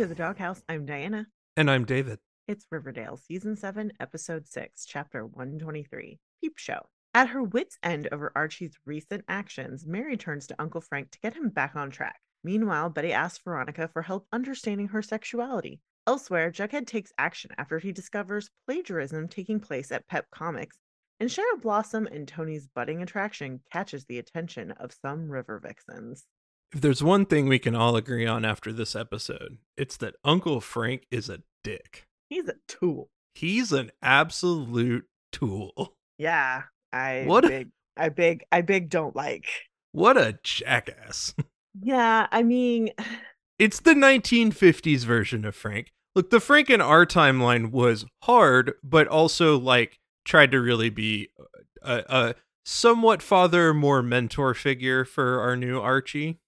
to the Doghouse. I'm Diana. And I'm David. It's Riverdale, Season 7, Episode 6, Chapter 123 Peep Show. At her wits' end over Archie's recent actions, Mary turns to Uncle Frank to get him back on track. Meanwhile, Betty asks Veronica for help understanding her sexuality. Elsewhere, Jughead takes action after he discovers plagiarism taking place at Pep Comics, and Cheryl Blossom and Tony's budding attraction catches the attention of some river vixens. If there's one thing we can all agree on after this episode, it's that Uncle Frank is a dick. He's a tool. He's an absolute tool. Yeah, I What big, I big, I big don't like. What a jackass. Yeah, I mean, It's the 1950s version of Frank. Look, the Frank in our timeline was hard, but also like tried to really be a, a somewhat father, more mentor figure for our new Archie.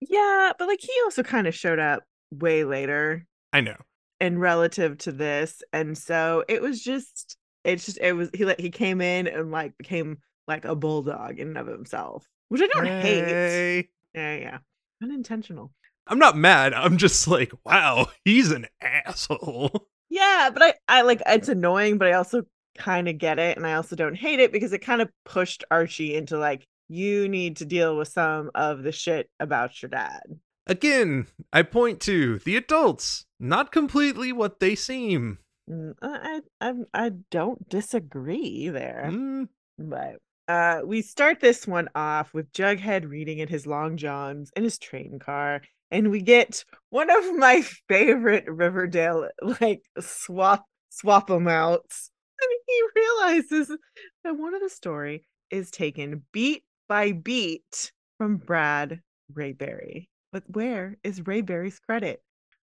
Yeah, but like he also kind of showed up way later I know. and relative to this, and so it was just, it's just, it was he like he came in and like became like a bulldog in and of himself, which I don't hate. Yeah, yeah, unintentional. I'm not mad. I'm just like, wow, he's an asshole. Yeah, but I, I like it's annoying, but I also kind of get it, and I also don't hate it because it kind of pushed Archie into like you need to deal with some of the shit about your dad. Again, I point to the adults, not completely what they seem. Mm, I, I, I I don't disagree there, Mm, but uh, we start this one off with Jughead reading in his long johns in his train car, and we get one of my favorite Riverdale like swap swap them outs, and he realizes that one of the story is taken beat by beat from Brad Rayberry. But where is Rayberry's credit?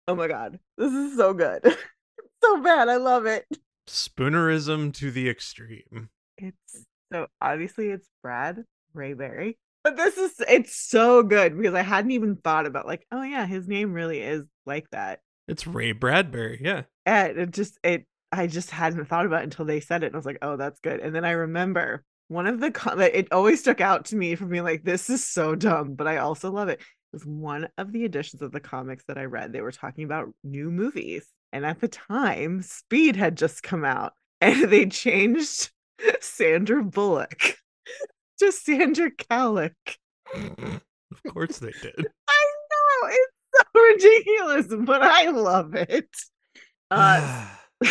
Oh my god, this is so good. so bad. I love it. spoonerism to the extreme. It's so obviously it's Brad Rayberry. But this is it's so good because I hadn't even thought about like, oh yeah, his name really is like that. It's Ray Bradbury, yeah. And it just it I just hadn't thought about it until they said it. And I was like, oh, that's good. And then I remember one of the com- that it always stuck out to me for being like, this is so dumb, but I also love it. It was one of the editions of the comics that I read. They were talking about new movies. And at the time, Speed had just come out and they changed Sandra Bullock to Sandra Kallick. of course they did. I know it's so ridiculous, but I love it. Uh,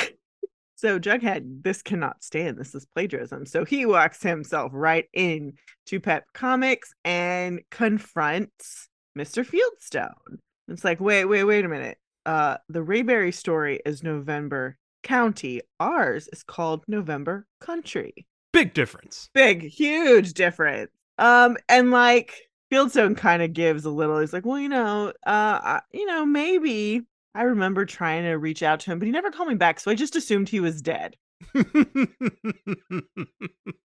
so Jughead, this cannot stand. This is plagiarism. So he walks himself right in to Pep Comics and confronts Mr. Fieldstone. It's like, wait, wait, wait a minute. Uh, the Rayberry story is November County. Ours is called November Country. Big difference. Big, huge difference. Um, and like Fieldstone kind of gives a little. He's like, well, you know, uh, you know, maybe I remember trying to reach out to him, but he never called me back, so I just assumed he was dead.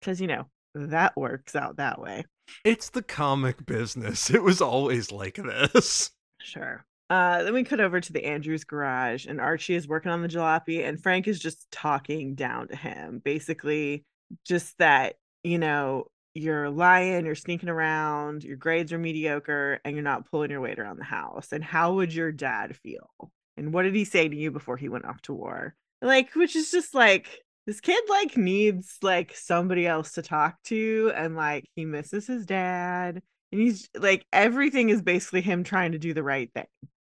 Because you know that works out that way. it's the comic business. It was always like this. Sure. Uh, then we cut over to the Andrews garage, and Archie is working on the jalopy, and Frank is just talking down to him, basically just that you know you're lying, you're sneaking around, your grades are mediocre, and you're not pulling your weight around the house. And how would your dad feel? And what did he say to you before he went off to war? Like, which is just like this kid like needs like somebody else to talk to, and like he misses his dad. And he's like everything is basically him trying to do the right thing.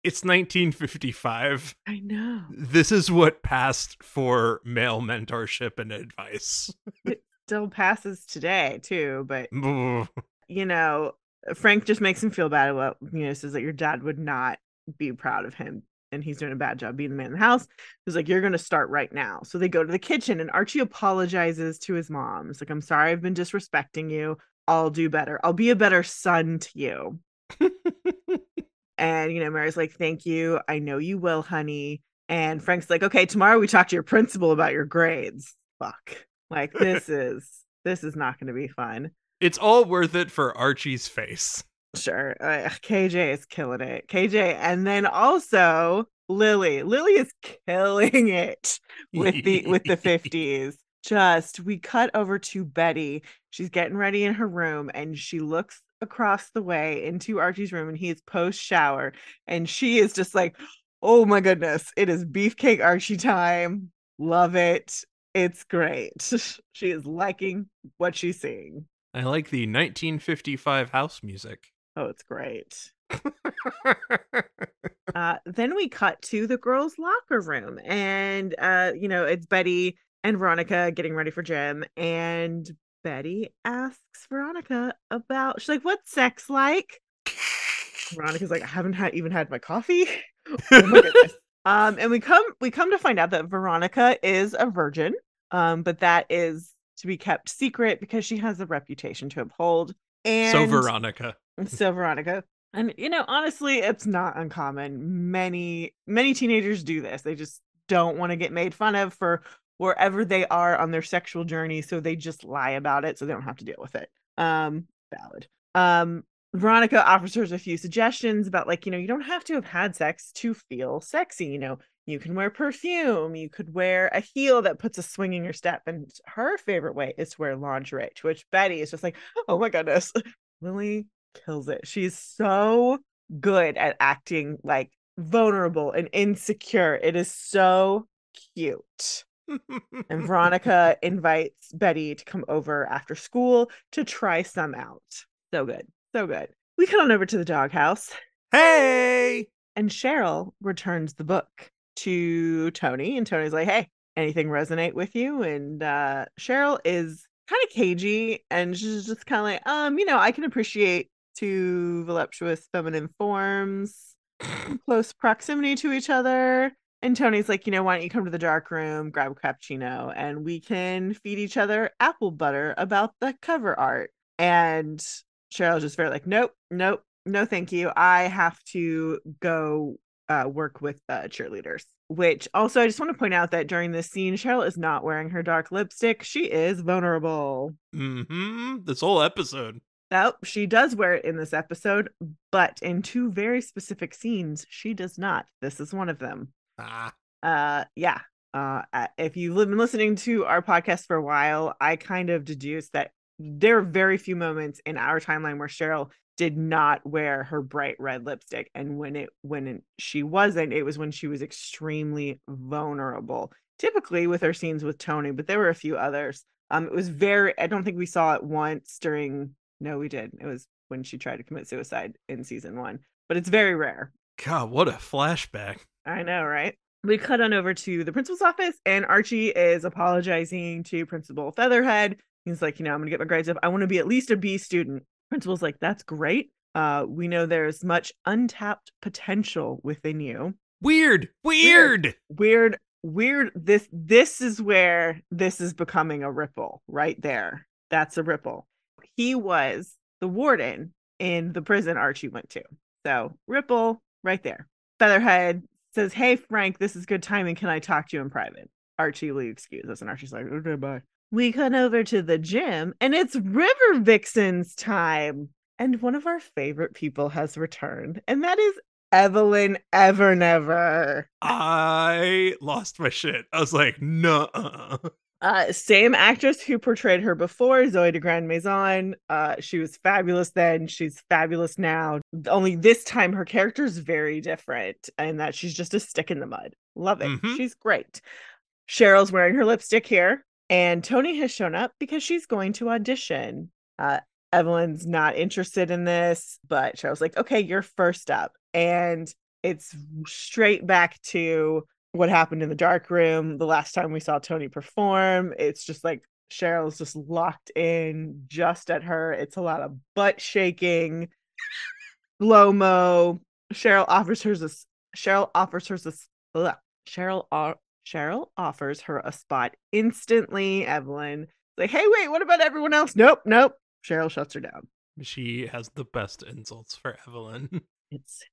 It's 1955. I know. This is what passed for male mentorship and advice. It still passes today too, but you know, Frank just makes him feel bad about you know, says that your dad would not be proud of him and he's doing a bad job being the man in the house. He's like, You're gonna start right now. So they go to the kitchen and Archie apologizes to his mom. It's like, I'm sorry I've been disrespecting you. I'll do better. I'll be a better son to you. And you know, Mary's like, "Thank you. I know you will, honey." And Frank's like, "Okay, tomorrow we talk to your principal about your grades." Fuck. Like this is this is not going to be fun. It's all worth it for Archie's face. Sure. Uh, KJ is killing it. KJ and then also Lily. Lily is killing it with the with the 50s. Just we cut over to Betty. She's getting ready in her room and she looks across the way into Archie's room and he is post shower and she is just like Oh my goodness. It is beefcake Archie time. Love it. It's great. she is liking what she's seeing. I like the 1955 house music. Oh, it's great. uh, then we cut to the girls' locker room, and uh, you know, it's Betty and Veronica getting ready for gym, and Betty asks Veronica about she's like, "What's sex like?" Veronica's like, "I haven't had even had my coffee." oh my um, and we come we come to find out that Veronica is a virgin, um, but that is to be kept secret because she has a reputation to uphold. And so Veronica. So Veronica. And you know, honestly, it's not uncommon. Many many teenagers do this. They just don't want to get made fun of for wherever they are on their sexual journey, so they just lie about it so they don't have to deal with it. Um, valid. Um, Veronica offers a few suggestions about like, you know, you don't have to have had sex to feel sexy, you know. You can wear perfume, you could wear a heel that puts a swing in your step. And her favorite way is to wear lingerie, to which Betty is just like, oh my goodness. Lily kills it. She's so good at acting like vulnerable and insecure. It is so cute. and Veronica invites Betty to come over after school to try some out. So good. So good. We come on over to the doghouse. Hey! And Cheryl returns the book to Tony, and Tony's like, hey, anything resonate with you? And uh, Cheryl is kind of cagey and she's just kind of like, um, you know, I can appreciate two voluptuous feminine forms, close proximity to each other. And Tony's like, you know, why don't you come to the dark room, grab a cappuccino, and we can feed each other apple butter about the cover art. And Cheryl's just very like, nope, nope, no, thank you. I have to go uh, work with uh, cheerleaders. Which also, I just want to point out that during this scene, Cheryl is not wearing her dark lipstick. She is vulnerable. Mm-hmm. This whole episode. Oh, she does wear it in this episode, but in two very specific scenes, she does not. This is one of them. Ah. Uh, yeah. Uh, if you've been listening to our podcast for a while, I kind of deduce that there are very few moments in our timeline where Cheryl did not wear her bright red lipstick and when it when it, she wasn't it was when she was extremely vulnerable typically with her scenes with tony but there were a few others um it was very i don't think we saw it once during no we did it was when she tried to commit suicide in season one but it's very rare god what a flashback i know right we cut on over to the principal's office and archie is apologizing to principal featherhead he's like you know i'm gonna get my grades up i want to be at least a b student principal's like, that's great. Uh, we know there's much untapped potential within you. Weird, weird, weird, weird. This this is where this is becoming a ripple right there. That's a ripple. He was the warden in the prison Archie went to. So ripple right there. Featherhead says, Hey Frank, this is good timing. Can I talk to you in private? Archie will excuse us. And Archie's like, okay, bye we cut over to the gym and it's River Vixens time. And one of our favorite people has returned, and that is Evelyn Evernever. I lost my shit. I was like, no. Uh, same actress who portrayed her before, Zoe de Grand Maison. Uh, she was fabulous then. She's fabulous now. Only this time, her character is very different, and that she's just a stick in the mud. Love it. Mm-hmm. She's great. Cheryl's wearing her lipstick here. And Tony has shown up because she's going to audition. Uh, Evelyn's not interested in this, but Cheryl's like, okay, you're first up. And it's straight back to what happened in the dark room the last time we saw Tony perform. It's just like Cheryl's just locked in just at her. It's a lot of butt shaking, slow mo. Cheryl offers her this. Cheryl offers her this. Cheryl Cheryl offers her a spot instantly. Evelyn like, hey, wait, what about everyone else? Nope, nope. Cheryl shuts her down. She has the best insults for Evelyn. It's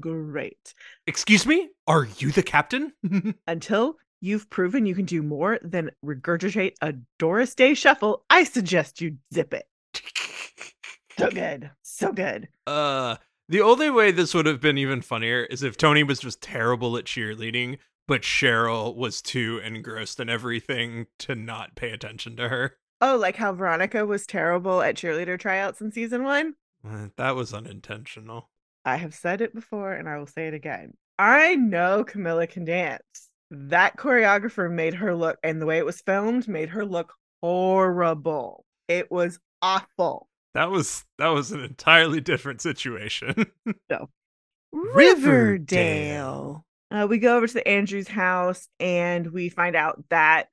great. Excuse me? Are you the captain? Until you've proven you can do more than regurgitate a Doris Day shuffle, I suggest you zip it. so good. So good. Uh the only way this would have been even funnier is if Tony was just terrible at cheerleading, but Cheryl was too engrossed in everything to not pay attention to her. Oh, like how Veronica was terrible at cheerleader tryouts in season one? Uh, that was unintentional. I have said it before and I will say it again. I know Camilla can dance. That choreographer made her look, and the way it was filmed made her look horrible. It was awful. That was that was an entirely different situation. So, Riverdale. Uh, we go over to the Andrews house and we find out that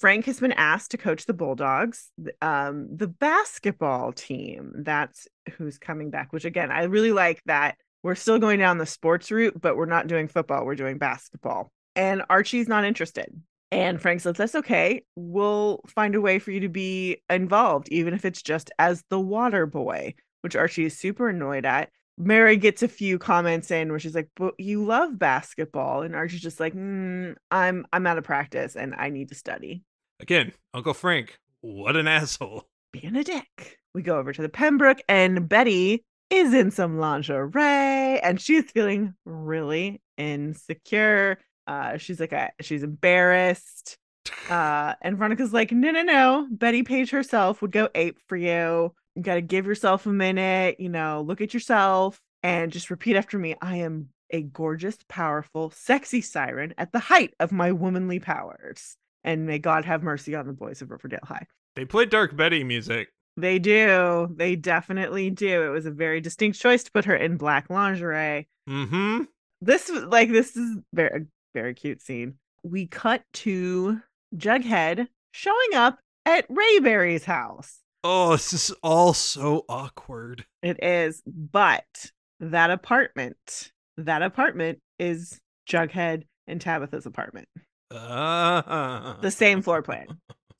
Frank has been asked to coach the Bulldogs, um, the basketball team. That's who's coming back, which again, I really like that we're still going down the sports route, but we're not doing football, we're doing basketball. And Archie's not interested. And Frank says, That's okay. We'll find a way for you to be involved, even if it's just as the water boy, which Archie is super annoyed at. Mary gets a few comments in where she's like, "But you love basketball," and Archie's just like, mm, "I'm I'm out of practice and I need to study." Again, Uncle Frank, what an asshole! Being a dick. We go over to the Pembroke, and Betty is in some lingerie, and she's feeling really insecure. Uh, she's like, a, she's embarrassed. Uh, and Veronica's like, "No, no, no. Bettie Page herself would go ape for you." You got to give yourself a minute, you know, look at yourself and just repeat after me. I am a gorgeous, powerful, sexy siren at the height of my womanly powers. And may God have mercy on the boys of Riverdale High. They play Dark Betty music. They do. They definitely do. It was a very distinct choice to put her in black lingerie. Mm-hmm. This like this is very a very cute scene. We cut to Jughead showing up at Rayberry's house. Oh, this is all so awkward. It is, but that apartment, that apartment is Jughead and Tabitha's apartment. Uh, The same floor plan.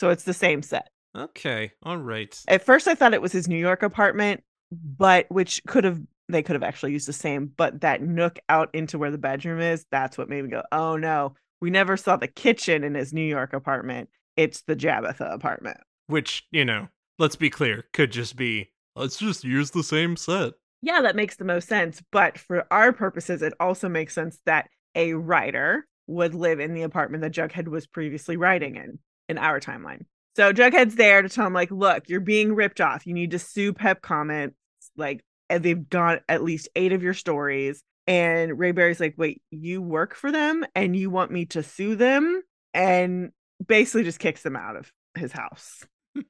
So it's the same set. Okay, all right. At first I thought it was his New York apartment, but which could have they could have actually used the same, but that nook out into where the bedroom is, that's what made me go, "Oh no, we never saw the kitchen in his New York apartment. It's the Jabitha apartment." Which, you know, let's be clear, could just be let's just use the same set. Yeah, that makes the most sense. But for our purposes, it also makes sense that a writer would live in the apartment that Jughead was previously writing in, in our timeline. So Jughead's there to tell him, like, look, you're being ripped off. You need to sue Pep Comics. Like, and they've got at least eight of your stories. And Rayberry's like, wait, you work for them and you want me to sue them? And basically just kicks them out of his house.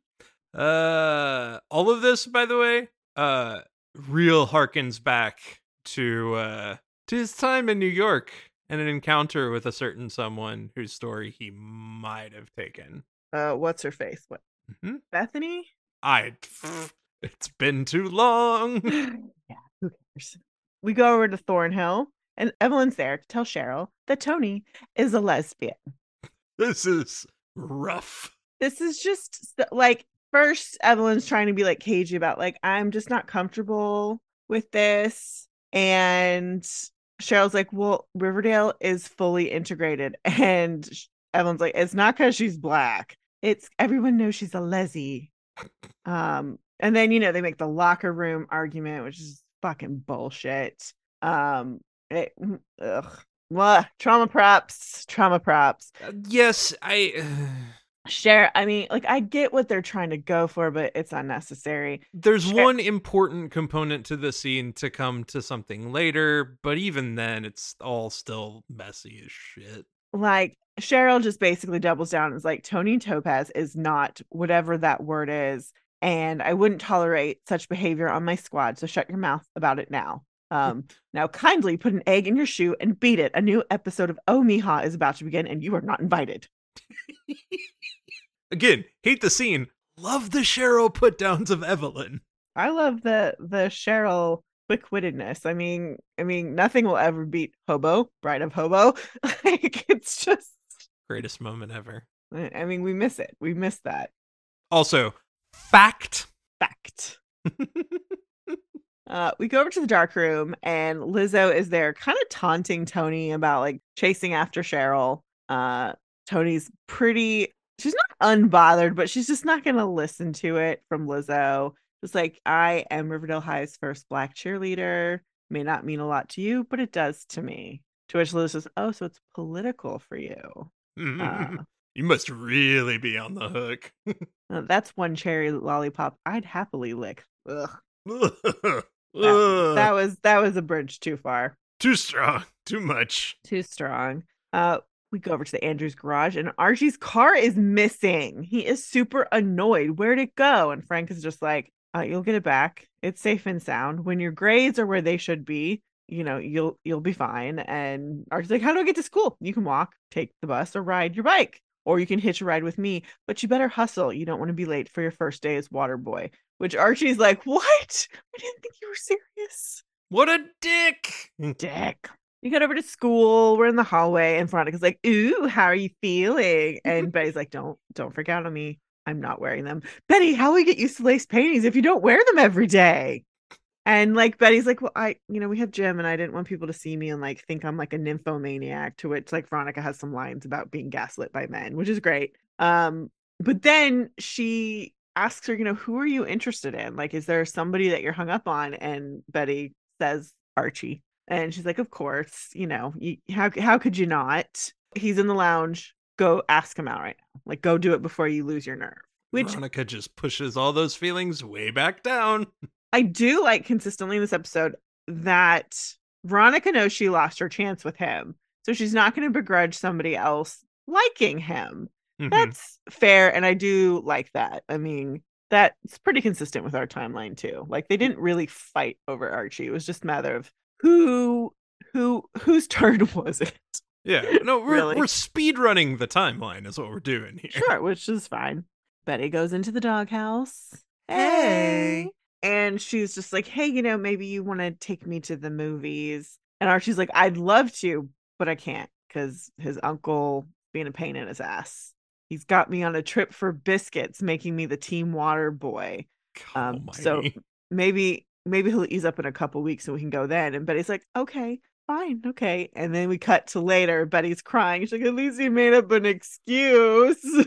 Uh, all of this, by the way, uh, real harkens back to uh to his time in New York and an encounter with a certain someone whose story he might have taken. Uh, what's her face? What? hmm Bethany? I. It's been too long. yeah, who cares? We go over to Thornhill, and Evelyn's there to tell Cheryl that Tony is a lesbian. This is rough. This is just like first Evelyn's trying to be like cagey about like I'm just not comfortable with this, and Cheryl's like, "Well, Riverdale is fully integrated," and Evelyn's like, "It's not because she's black. It's everyone knows she's a leslie." Um, and then you know they make the locker room argument, which is fucking bullshit. Um, it, mm, ugh, Mwah. trauma props, trauma props. Uh, yes, I. Share, I mean, like I get what they're trying to go for, but it's unnecessary. There's Sure. one important component to the scene to come to something later, but even then, it's all still messy as shit. Like Cheryl just basically doubles down and is like, Tony Topaz is not whatever that word is, and I wouldn't tolerate such behavior on my squad. So shut your mouth about it now. Um, now kindly put an egg in your shoe and beat it. A new episode of Oh Miha is about to begin, and you are not invited. Again, hate the scene. Love the Cheryl put downs of Evelyn. I love the the Cheryl quick-wittedness. I mean, I mean, nothing will ever beat Hobo, Bride of Hobo. like it's just Greatest moment ever. I I mean, we miss it. We miss that Also, fact. fact. Uh, we go over to the dark room and Lizzo is there kind of taunting Tony about like chasing after Cheryl. Uh, Tony's pretty, she's not unbothered, but she's just not going to listen to it from Lizzo. Just like, I am Riverdale High's first black cheerleader. May not mean a lot to you, but it does to me. To which Lizzo says, Oh, so it's political for you. Uh, you must really be on the hook. uh, that's one cherry lollipop I'd happily lick. Ugh. Ugh. That, that was that was a bridge too far. too strong. too much. Too strong. Uh, we go over to the Andrews garage and Archie's car is missing. He is super annoyed. Where'd it go? And Frank is just like, uh, you'll get it back. It's safe and sound. When your grades are where they should be, you know, you'll you'll be fine. And Archie's like, How do I get to school? You can walk, take the bus, or ride your bike. Or you can hitch a ride with me, but you better hustle. You don't want to be late for your first day as water boy. Which Archie's like, What? I didn't think you were serious. What a dick. Dick. You get over to school. We're in the hallway, and Veronica's like, "Ooh, how are you feeling?" And Betty's like, "Don't, don't freak out on me. I'm not wearing them." Betty, how will we get used to lace paintings if you don't wear them every day? And like Betty's like, "Well, I, you know, we have gym, and I didn't want people to see me and like think I'm like a nymphomaniac." To which like Veronica has some lines about being gaslit by men, which is great. Um, but then she asks her, you know, who are you interested in? Like, is there somebody that you're hung up on? And Betty says Archie. And she's like, "Of course, you know, you, how how could you not? He's in the lounge. Go ask him out right now. Like, go do it before you lose your nerve." Which Veronica just pushes all those feelings way back down. I do like consistently in this episode that Veronica knows she lost her chance with him, so she's not going to begrudge somebody else liking him. Mhm. That's fair, and I do like that. I mean, that's pretty consistent with our timeline too. Like they didn't really fight over Archie. It was just a matter of who who whose turn was it? yeah. No, we're Really? we're speed running the timeline is what we're doing here. Sure, which is fine. Betty goes into the doghouse. Hey. And she's just like, hey, you know, maybe you want to take me to the movies. And Archie's like, I'd love to, but I can't because his uncle being a pain in his ass. He's got me on a trip for biscuits, making me the team water boy. Um, so maybe maybe he'll ease up in a couple weeks and we can go then. And Betty's like, okay, fine, okay. And then we cut to later. Betty's crying. She's like, at least he made up an excuse. it's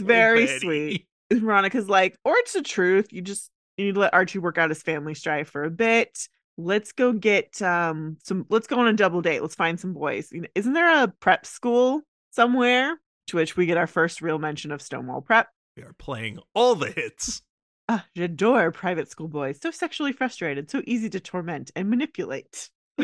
very sweet. Veronica's like, or it's the truth. You just you need to let Archie work out his family strife for a bit. Let's go get um some let's go on a double date. Let's find some boys. Isn't there a prep school somewhere? To which we get our first real mention of Stonewall Prep. We are playing all the hits. Ah, j'adore private school boys. So sexually frustrated, so easy to torment and manipulate.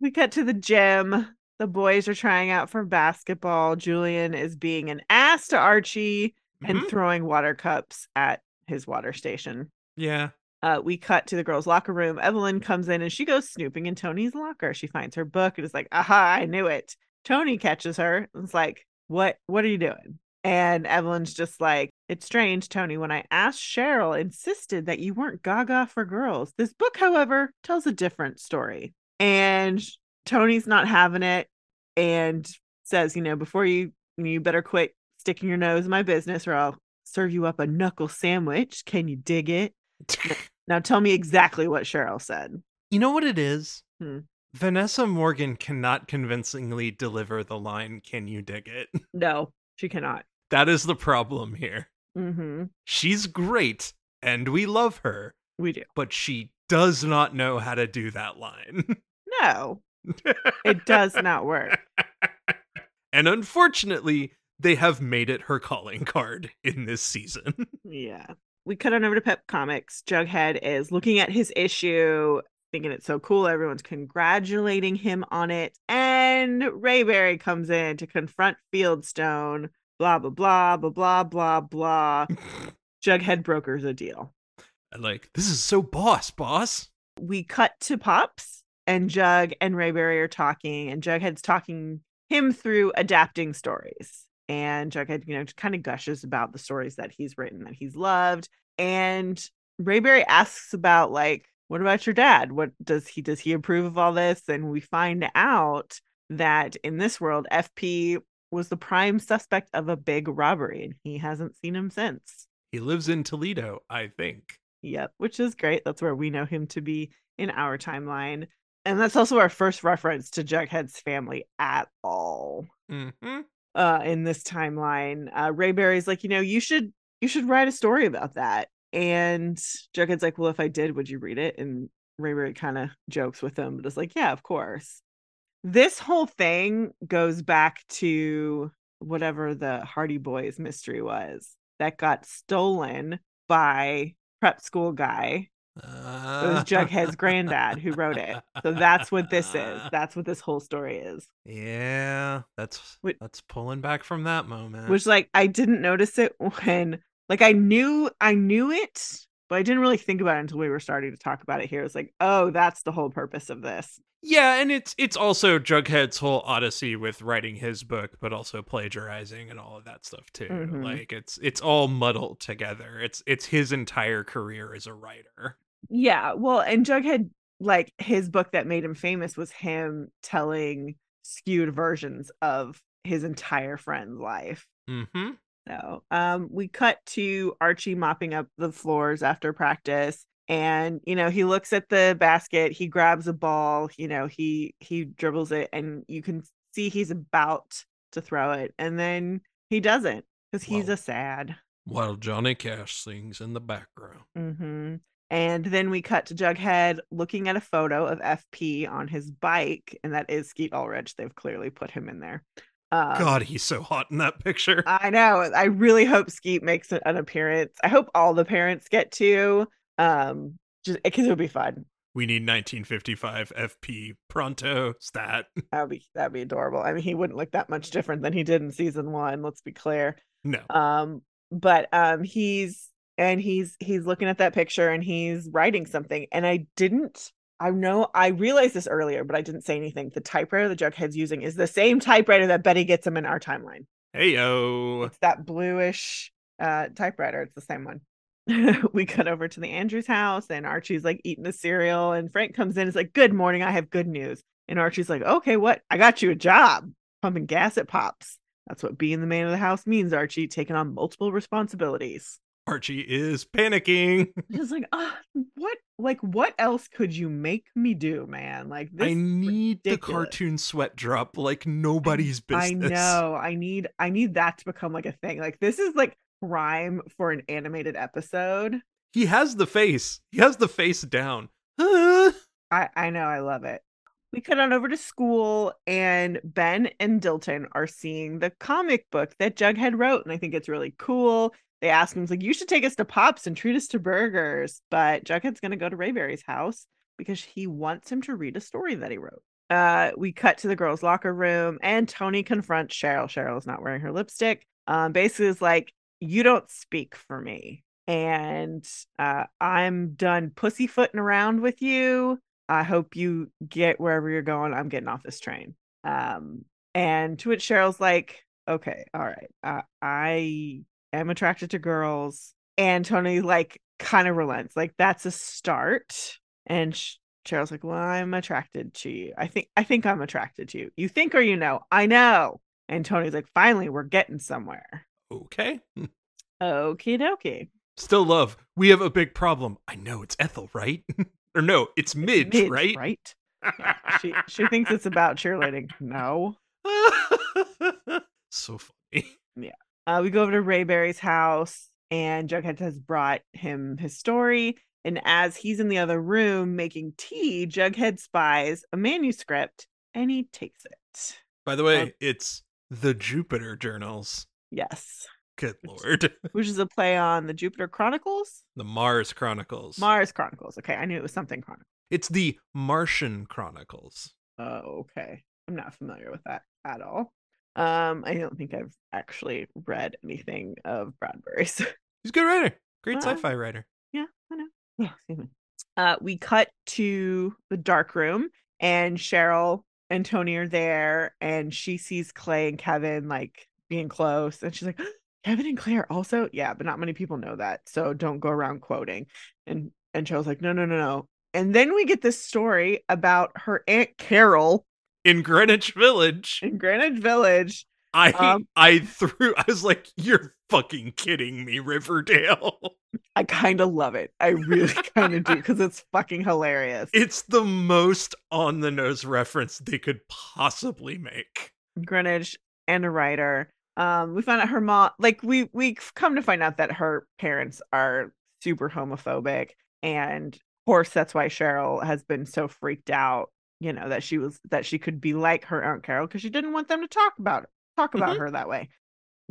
we cut to the gym. The boys are trying out for basketball. Julian is being an ass to Archie and Mhm. throwing water cups at his water station. yeah. Uh, we cut to the girls' locker room. Evelyn comes in and she goes snooping in Tony's locker. She finds her book and is like, "Aha! I knew it." Tony catches her and is like, "What? What are you doing?" And Evelyn's just like, "It's strange, Tony. When I asked Cheryl, insisted that you weren't Gaga for girls. This book, however, tells a different story." And Tony's not having it and says, "You know, before you you better quit sticking your nose in my business, or I'll serve you up a knuckle sandwich. Can you dig it?" Now tell me exactly what Cheryl said. You know what it is? Hmm. Vanessa Morgan cannot convincingly deliver the line, Can you dig it? No, she cannot. That is the problem here. Mm-hmm. She's great and we love her, We do. but she does not know how to do that line. No, it does not work. and unfortunately, they have made it her calling card in this season. Yeah. We cut on over to Pep Comics. Jughead is looking at his issue, thinking it's so cool. Everyone's congratulating him on it. And Rayberry comes in to confront Fieldstone. Blah, blah, blah, blah, blah, blah, blah. Jughead brokers a deal. And like, this is so boss, boss. we cut to Pops and Jug and Rayberry are talking, and Jughead's talking him through adapting stories. And Jughead, you know, kind of gushes about the stories that he's written that he's loved. And Rayberry asks about like, what about your dad? What does he does he approve of all this? And we find out that in this world, FP was the prime suspect of a big robbery, and he hasn't seen him since. He lives in Toledo, I think. Yep, which is great. That's where we know him to be in our timeline. And that's also our first reference to Jughead's family at all. hmm Uh in this timeline. Uh Rayberry's like, you know, you should you should write a story about that. And Jughead's like, Well, if I did, would you read it? And Rayberry kind of jokes with him, but is like, Yeah, of course. This whole thing goes back to whatever the Hardy Boys mystery was that got stolen by prep school guy Uh, It was Jughead's granddad who wrote it. So that's what this is. That's what this whole story is. Yeah, that's Wait. that's pulling back from that moment. Which like I didn't notice it when like I knew I knew it, but I didn't really think about it until we were starting to talk about it here. It's like, oh, that's the whole purpose of this. yeah, and it's it's also Jughead's whole odyssey with writing his book, but also plagiarizing and all of that stuff too. Mhm. Like it's it's all muddled together. It's it's his entire career as a writer. Yeah, well, and Jughead, like his book that made him famous was him telling skewed versions of his entire friend's life. Mm-hmm. So, um, we cut to Archie mopping up the floors after practice, and you know he looks at the basket. He grabs a ball. You know he he dribbles it, and you can see he's about to throw it, and then he doesn't because he's Wow. a sad. While Johnny Cash sings in the background. hmm And then we cut to Jughead looking at a photo of FP on his bike, and that is Skeet Ulrich. They've clearly put him in there. Um, God, he's so hot in that picture. I know. I really hope Skeet makes an appearance. I hope all the parents get to, um, just because it would be fun. we need 1955 FP pronto stat. That'd be that'd be adorable. I mean, he wouldn't look that much different than he did in season one. Let's be clear. No. um but um he's and he's he's looking at that picture and he's writing something and i didn't i know i realized this earlier but i didn't say anything. The typewriter that jughead's using is the same typewriter that betty gets him in our timeline. Hey yo. it's that bluish uh typewriter. It's the same one. We cut over to the andrews house and archie's like eating the cereal and frank comes in. It's like good morning i have good news. And archie's like okay what? I got you a job. Pumping gas at pops. That's what being the man of the house means archie taking on multiple responsibilities. Archie is panicking. He's like ah, what like what else could you make me do man like this I need the cartoon sweat drop like nobody's business. I know. I need I need that to become like a thing. Like this is like prime for an animated episode. He has the face. He has the face down. I I know. I love it. We cut on over to school, and Ben and Dilton are seeing the comic book that Jughead wrote, and I think it's really cool. They ask him, like, you should take us to Pops and treat us to burgers. But Jughead's going to go to Rayberry's house because he wants him to read a story that he wrote. Uh, we cut to the girls' locker room, and Tony confronts Cheryl. Cheryl's not wearing her lipstick. Um, basically, is like, you don't speak for me, and uh, I'm done pussyfooting around with you. I hope you get wherever you're going. I'm getting off this train. Um, and to which Cheryl's like, okay, all right, uh, I am attracted to girls. And Tony like kind of relents, like that's a start. And Sh- Cheryl's like, well, I'm attracted to you. I think I think I'm attracted to you. You think or you know? I know. And Tony's like, finally, we're getting somewhere. Okay. Okie dokie. Still love. We have a big problem. I know it's Ethel, right? or no, it's Midge, Midge, right? Right. She she thinks it's about cheerleading. No. so funny. Uh, we go over to Rayberry's house, and Jughead has brought him his story. And as he's in the other room making tea, Jughead spies a manuscript and he takes it. By the way, it's the Jupiter journals. Yes, Good lord. which is a play on the Jupiter Chronicles, The Mars Chronicles. Mars Chronicles. Okay, I knew it was something Chronicle. it's the Martian Chronicles. Oh, okay. I'm not familiar with that at all. Um, I don't think I've actually read anything of Bradbury's. He's a good writer. Great Ah. sci-fi writer. Yeah, I know. Yeah, excuse me. Uh, we cut to the dark room, and Cheryl and Tony are there, and she sees Clay and Kevin like being close, and she's like, "Kevin and Claire also, yeah, but not many people know that, so don't go around quoting." And and Cheryl's like, "No, no, no, no." And then we get this story about her aunt Carol In Greenwich Village, in Greenwich Village. I Um, I threw I was like, You're fucking kidding me, Riverdale. I kind of love it. I really kind of do because it's fucking hilarious. It's the most on the nose reference they could possibly make. Greenwich and a writer. Um, we found out her mom, like we we've come to find out that her parents are super homophobic, and of course that's why Cheryl has been so freaked out. You know that she was that she could be like her aunt Carol because she didn't want them to talk about talk about Mhm. her that way.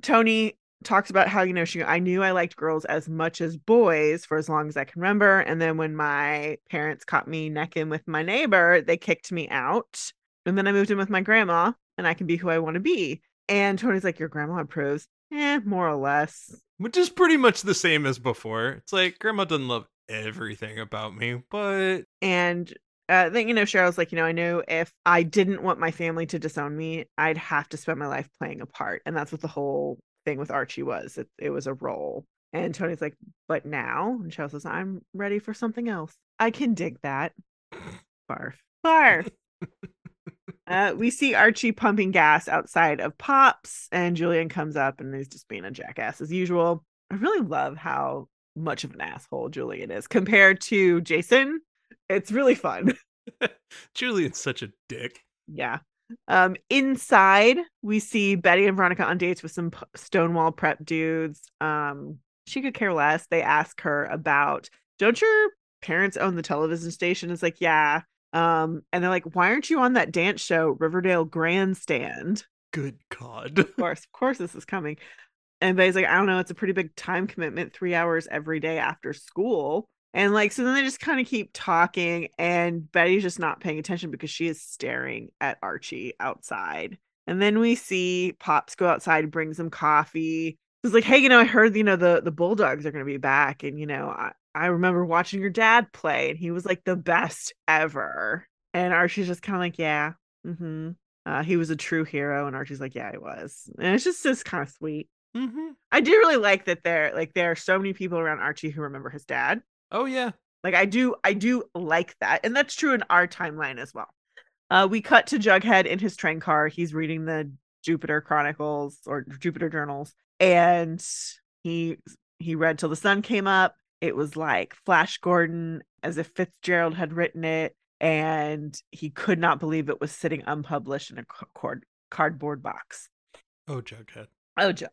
Tony talks about how you know she I knew I liked girls as much as boys for as long as I can remember and then when my parents caught me necking with my neighbor they kicked me out and then I moved in with my grandma and I can be who I want to be and Tony's like your grandma approves eh more or less which is pretty much the same as before it's like grandma doesn't love everything about me but and uh, then you know Cheryl's like you know I knew if I didn't want my family to disown me I'd have to spend my life playing a part and that's what the whole thing with Archie was. It, it was a role. And Tony's like, but now, and Cheryl says, I'm ready for something else. I can dig that. Barf. Barf. uh, we see Archie pumping gas outside of Pops, and Julian comes up and he's just being a jackass as usual. I really love how much of an asshole Julian is compared to Jason. It's really fun. Julian's such a dick. Yeah. Um, inside, we see Betty and Veronica on dates with some p- Stonewall prep dudes. Um, she could care less. They ask her about, don't your parents own the television station? It's like, yeah. Um, and they're like, why aren't you on that dance show, Riverdale Grandstand? Good God. of course, of course, this is coming. And Betty's like, I don't know, it's a pretty big time commitment, three hours every day after school. And like, so then they just kind of keep talking, and Betty's just not paying attention because she is staring at Archie outside. And then we see Pops go outside, bring some coffee. He's like, hey, you know, I heard, you know, the the Bulldogs are going to be back, and you know, I, I remember watching your dad play, and he was like the best ever. And Archie's just kind of like, yeah, mm-hmm. Uh, he was a true hero, and Archie's like, yeah, he was. And it's just just kind of sweet. Mm-hmm. I do really like that there, like, there are so many people around Archie who remember his dad. Oh yeah. Like I do I do like that. And that's true in our timeline as well. Uh we cut to Jughead in his train car. He's reading the Jupiter Chronicles or Jupiter Journals and he he read till the sun came up. It was like Flash Gordon as if Fitzgerald had written it and he could not believe it was sitting unpublished in a card- cardboard box. Oh Jughead. Oh Jughead.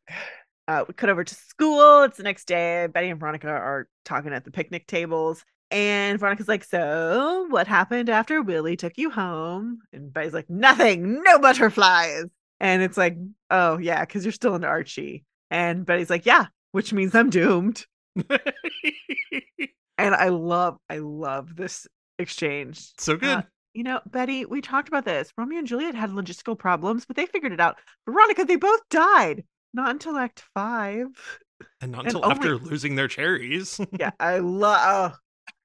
Uh, we cut over to school. It's the next day. Betty and Veronica are talking at the picnic tables. And Veronica's like, So, what happened after Willie took you home? And Betty's like, Nothing, no butterflies. And it's like, Oh, yeah, because you're still in Archie. And Betty's like, Yeah, which means I'm doomed. and I love, I love this exchange. So good. Uh, you know, Betty, we talked about this. Romeo and Juliet had logistical problems, but they figured it out. Veronica, they both died. Not until Act Five. And not until oh and after only... losing their cherries. yeah, I love.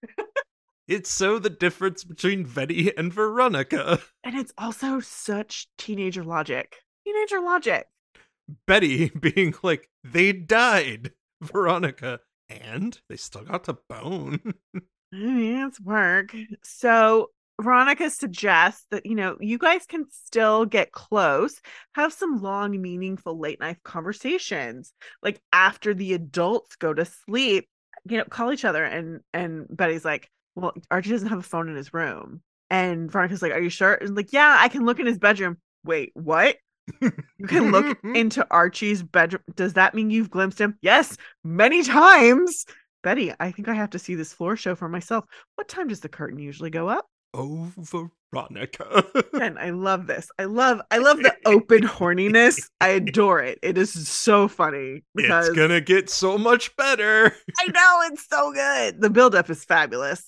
it's so the difference between Betty and Veronica. And it's also such teenager logic. Teenager logic. Betty being like, they died. Veronica, and they still got the bone. yeah, it's work. So Veronica suggests that, you know, you guys can still get close, have some long, meaningful late night conversations. Like after the adults go to sleep, you know, call each other. And and Betty's like, Well, Archie doesn't have a phone in his room. And Veronica's like, Are you sure? And like, yeah, I can look in his bedroom. Wait, what? you can look into Archie's bedroom. Does that mean you've glimpsed him? Yes, many times. Betty, I think I have to see this floor show for myself. What time does the curtain usually go up? Oh, Veronica. and I love this. I love I love the open horniness. I adore it. It is so funny because it's gonna get so much better. I know it's so good. The buildup is fabulous.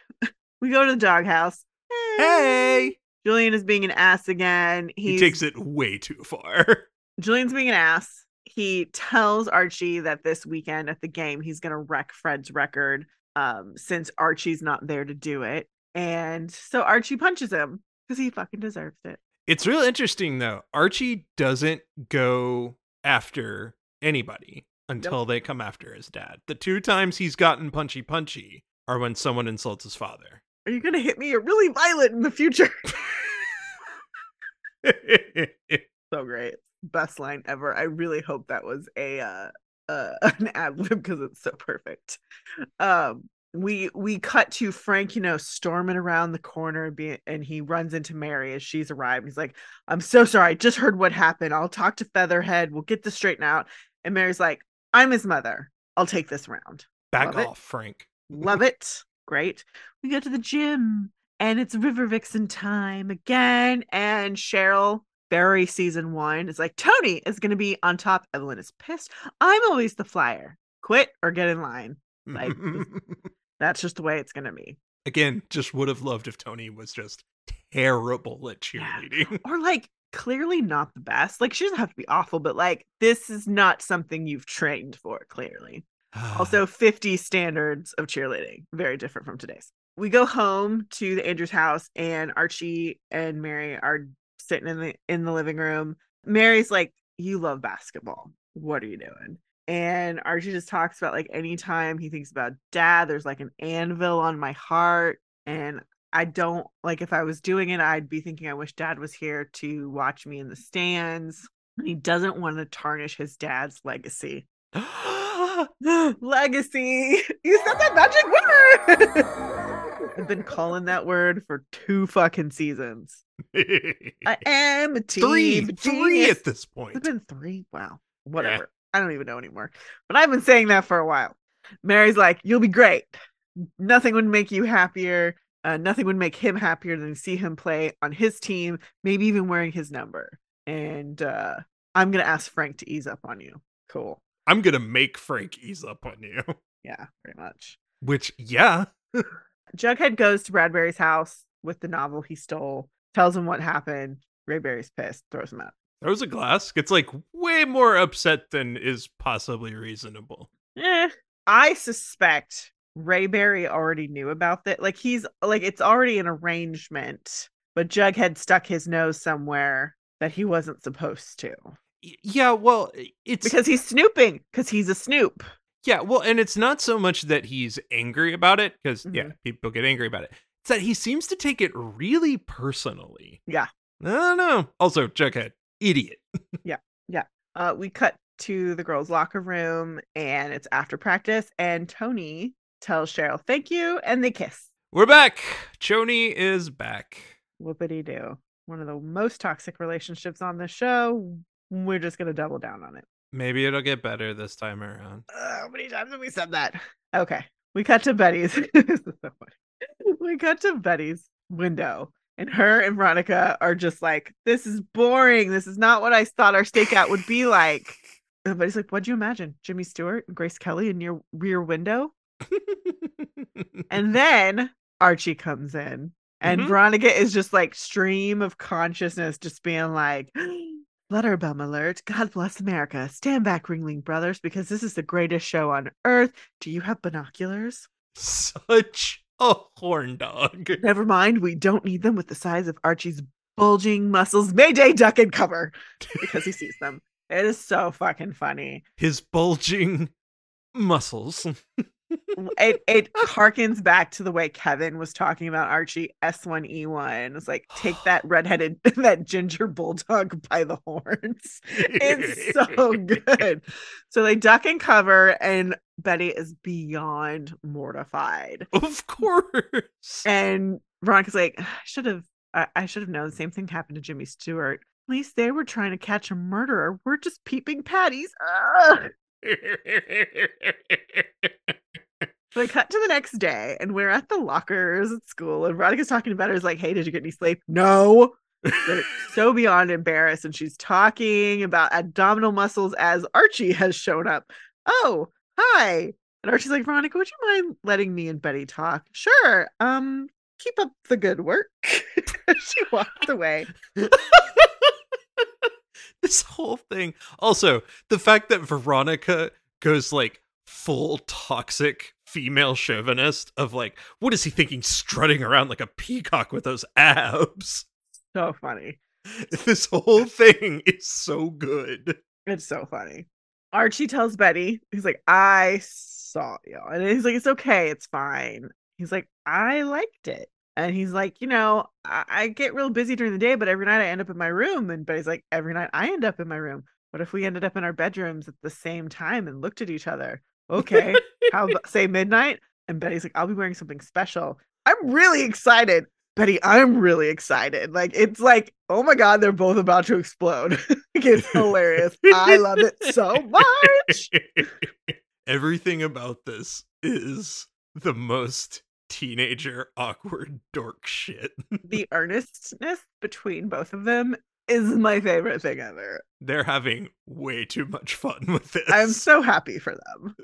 we go to the doghouse. Hey. hey. Julian is being an ass again. He's, he takes it way too far. Julian's being an ass. He tells Archie that this weekend at the game he's gonna wreck Fred's record um, since Archie's not there to do it. And so Archie punches him because he fucking deserves it. It's real interesting though. Archie doesn't go after anybody until nope. they come after his dad. The two times he's gotten punchy punchy are when someone insults his father. Are you gonna hit me? You're really violent in the future. so great. Best line ever. I really hope that was a uh, uh an ad lib because it's so perfect. Um we we cut to Frank, you know, storming around the corner, be, and he runs into Mary as she's arrived. He's like, "I'm so sorry. I just heard what happened. I'll talk to Featherhead. We'll get this straightened out." And Mary's like, "I'm his mother. I'll take this round." Back Love off, it. Frank. Love it. Great. We go to the gym, and it's River Vixen time again. And Cheryl very season one. is like Tony is going to be on top. Evelyn is pissed. I'm always the flyer. Quit or get in line. Like, That's just the way it's going to be. Again, just would have loved if Toni was just terrible at Yeah. cheerleading. Or like clearly not the best. Like she doesn't have to be awful, but like this is not something you've trained for, clearly. Also, 50 standards of cheerleading, very different from today's. We go home to the Andrews house, and Archie and Mary are sitting in the in the living room. Mary's like, "You love basketball. What are you doing?" And Archie just talks about like anytime he thinks about dad, there's like an anvil on my heart, and I don't like if I was doing it, I'd be thinking I wish dad was here to watch me in the stands. And he doesn't want to tarnish his dad's legacy. legacy. You said that magic word. I've been calling that word for two fucking seasons. I am a team three, three at this point. It's been three. Wow. Whatever. I don't even know anymore. But I've been saying that for a while. Mary's like, you'll be great. Nothing would make you happier. Uh, nothing would make him happier than to see him play on his team, maybe even wearing his number. And uh, I'm gonna ask Frank to ease up on you. Cool. I'm gonna make Frank ease up on you. Yeah, pretty much. Which, yeah, Jughead goes to Bradbury's house with the novel he stole, tells him what happened. Rayberry's pissed, throws him out. Throws a glass. Gets like way more upset than is possibly reasonable. Eh, I suspect Rayberry already knew about that. Like he's like it's already an arrangement, but Jughead stuck his nose somewhere that he wasn't supposed to Yeah, well, it's because he's snooping because he's a snoop. Yeah, well, and it's not so much that he's angry about it, because yeah, Mhm. people get angry about it. It's that he seems to take it really personally. Yeah. I don't know. Also, Jughead, idiot. Yeah, yeah. Uh, we cut to the girls' locker room and it's after practice, and Toni tells Cheryl thank you, and they kiss. We're back. Choni is back. Whoopity do. One of the most toxic relationships on the show. We're just gonna double down on it. Maybe it'll get better this time around. Uh, how many times have we said that? Okay. We cut to Betty's. this is so funny. We cut to Betty's window, and her and Veronica are just like, This is boring. This is not what I thought our stakeout would be like. And Betty's like, What'd you imagine? Jimmy Stewart and Grace Kelly in your rear window? And then Archie comes in, and Mhm. Veronica is just like stream of consciousness, just being like, Flutterbum alert. God bless America. Stand back, Ringling Brothers, because this is the greatest show on earth. Do you have binoculars? Such Oh, a horn dog. Never mind. We don't need them with the size of Archie's bulging muscles. Mayday, duck and cover because he sees them. It is so fucking funny. His bulging muscles. it it harkens back to the way Kevin was talking about Archie S1E1. It's like take that redheaded that ginger bulldog by the horns. It's so good. So they duck and cover and Betty is beyond mortified. Of course. And Veronica's like, I should have I, I should have known the same thing happened to Jimmy Stewart. At least they were trying to catch a murderer. We're just peeping patties. Ugh. So they cut to the next day, and we're at the lockers at school, and Veronica's talking about her. Is like, "Hey, did you get any sleep?" No. So beyond embarrassed, and she's talking about abdominal muscles as Archie has shown up. Oh, hi. And Archie's like, Veronica, would you mind letting me and Betty talk? Sure. Um, keep up the good work. she walked away. this whole thing. Also, the fact that Veronica goes like full toxic female chauvinist of like, what is he thinking strutting around like a peacock with those abs? So funny. This whole thing is so good. It's so funny. Archie tells Betty, he's like, I saw you. And he's like, it's okay, it's fine. He's like, I liked it. And he's like, you know, I, I get real busy during the day, but every night I end up in my room. And Betty's like, every night I end up in my room. What if we ended up in our bedrooms at the same time and looked at each other? Okay. How about say midnight? And Betty's like, I'll be wearing something special. I'm really excited. Betty, I'm really excited. Like it's like, oh my god, they're both about to explode. it's hilarious. I love it so much. Everything about this is the most teenager awkward dork shit. The earnestness between both of them is my favorite thing ever. They're having way too much fun with this. I'm so happy for them.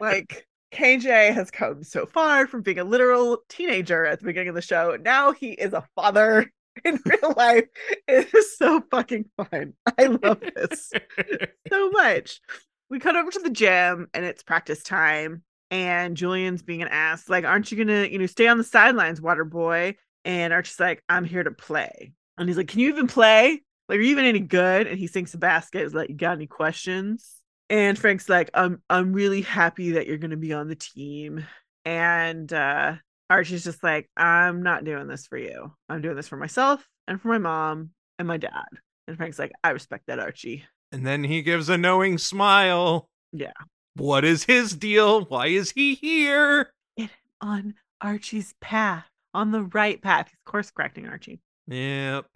Like KJ has come so far from being a literal teenager at the beginning of the show. Now he is a father in real life. It is so fucking fun. I love this so much. We cut over to the gym and it's practice time. And Julian's being an ass, like, aren't you gonna, you know, stay on the sidelines, water boy? And Archie's like, I'm here to play. And he's like, Can you even play? Like, are you even any good? And he sinks the basket. He's like, You got any questions? And Frank's like, I'm I'm really happy that you're gonna be on the team. And uh Archie's just like, I'm not doing this for you. I'm doing this for myself and for my mom and my dad. And Frank's like, I respect that, Archie. and then he gives a knowing smile. Yeah. What is his deal? Why is he here? On Archie's path, on the right path. He's course correcting Archie. Yep.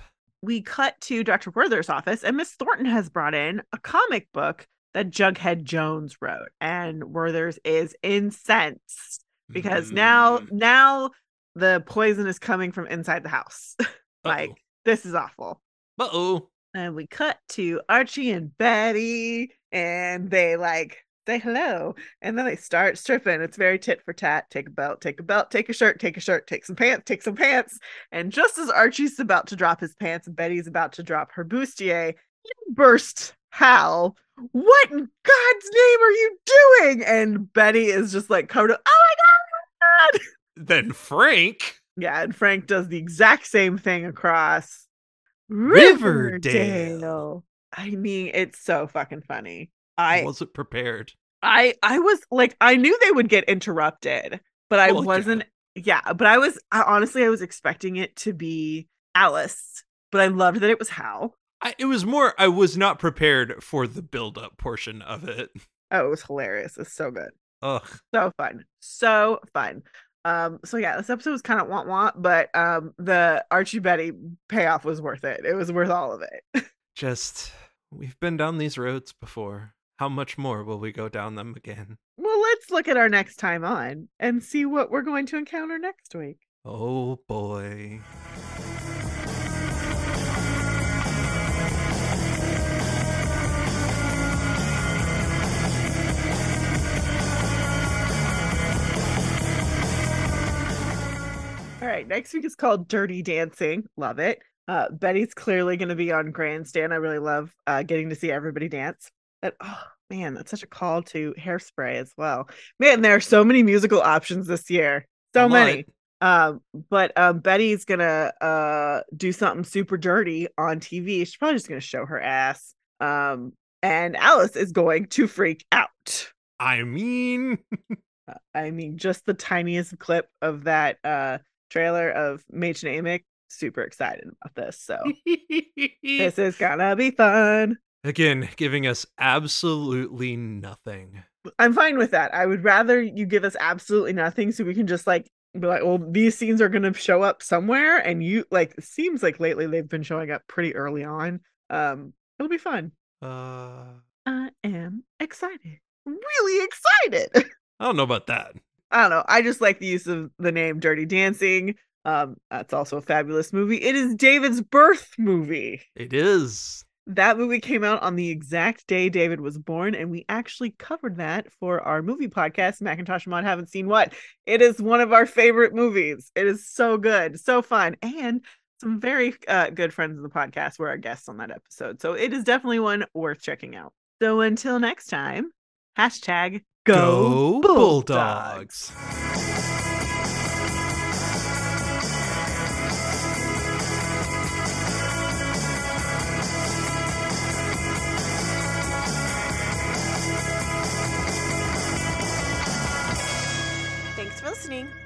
we cut to Dr. Werther's office, and Miss Thornton has brought in a comic book that Jughead Jones wrote, and Werther's is incensed because now Mm. now the poison is coming from inside the house. like this is awful. Uh oh. And we cut to Archie and Betty, and they like say hello, and then they start stripping. It's very tit for tat. Take a belt, take a belt, take a shirt, take a shirt, take some pants, take some pants. And just as Archie's about to drop his pants and Betty's about to drop her bustier, burst Hal. What in God's name are you doing? And Betty is just like covered. up, Oh my God! Then Frank. Yeah, and Frank does the exact same thing across Riverdale. I mean, it's so fucking funny. I wasn't prepared. I I was like I knew they would get interrupted, but I Well, wasn't yeah, but I was I, honestly I was expecting it to be Alice, but I loved that it was Hal. I, it was more. I was not prepared for the build-up portion of it. Oh, it was hilarious. It's so good. Ugh. So fun. So fun. Um, so yeah, this episode was kind of want want, but um the Archie Betty payoff was worth it. It was worth all of it. Just we've been down these roads before. How much more will we go down them again? Well, let's look at our next time on and see what we're going to encounter next week. Oh boy. All right, next week is called Dirty Dancing. Love it. Uh, Betty's clearly going to be on Grandstand. I really love uh, getting to see everybody dance. But oh man, that's such a call to Hairspray as well. Man, there are so many musical options this year. So A many. Um, but um, Betty's gonna uh do something super dirty on TV. She's probably just gonna show her ass. Um, and Alice is going to freak out. I mean, Uh, I mean, just the tiniest clip of that uh trailer of Mädchen Amick. Super excited about this. So this is gonna be fun. Again, giving us absolutely nothing. I'm fine with that. I would rather you give us absolutely nothing so we can just like be like, well, these scenes are gonna show up somewhere, and you like it seems like lately they've been showing up pretty early on. Um, it'll be fun. Uh, I am excited. Really excited. I don't know about that. I don't know. I just like the use of the name Dirty Dancing. Um, that's also a fabulous movie. It is David's birth movie. It is. That movie came out on the exact day David was born, and we actually covered that for our movie podcast, Macintosh and Maud Haven't Seen What. It is one of our favorite movies. It is so good, so fun, and some very uh, good friends of the podcast were our guests on that episode. So it is definitely one worth checking out. So until next time, hashtag go, Bulldogs. Thanks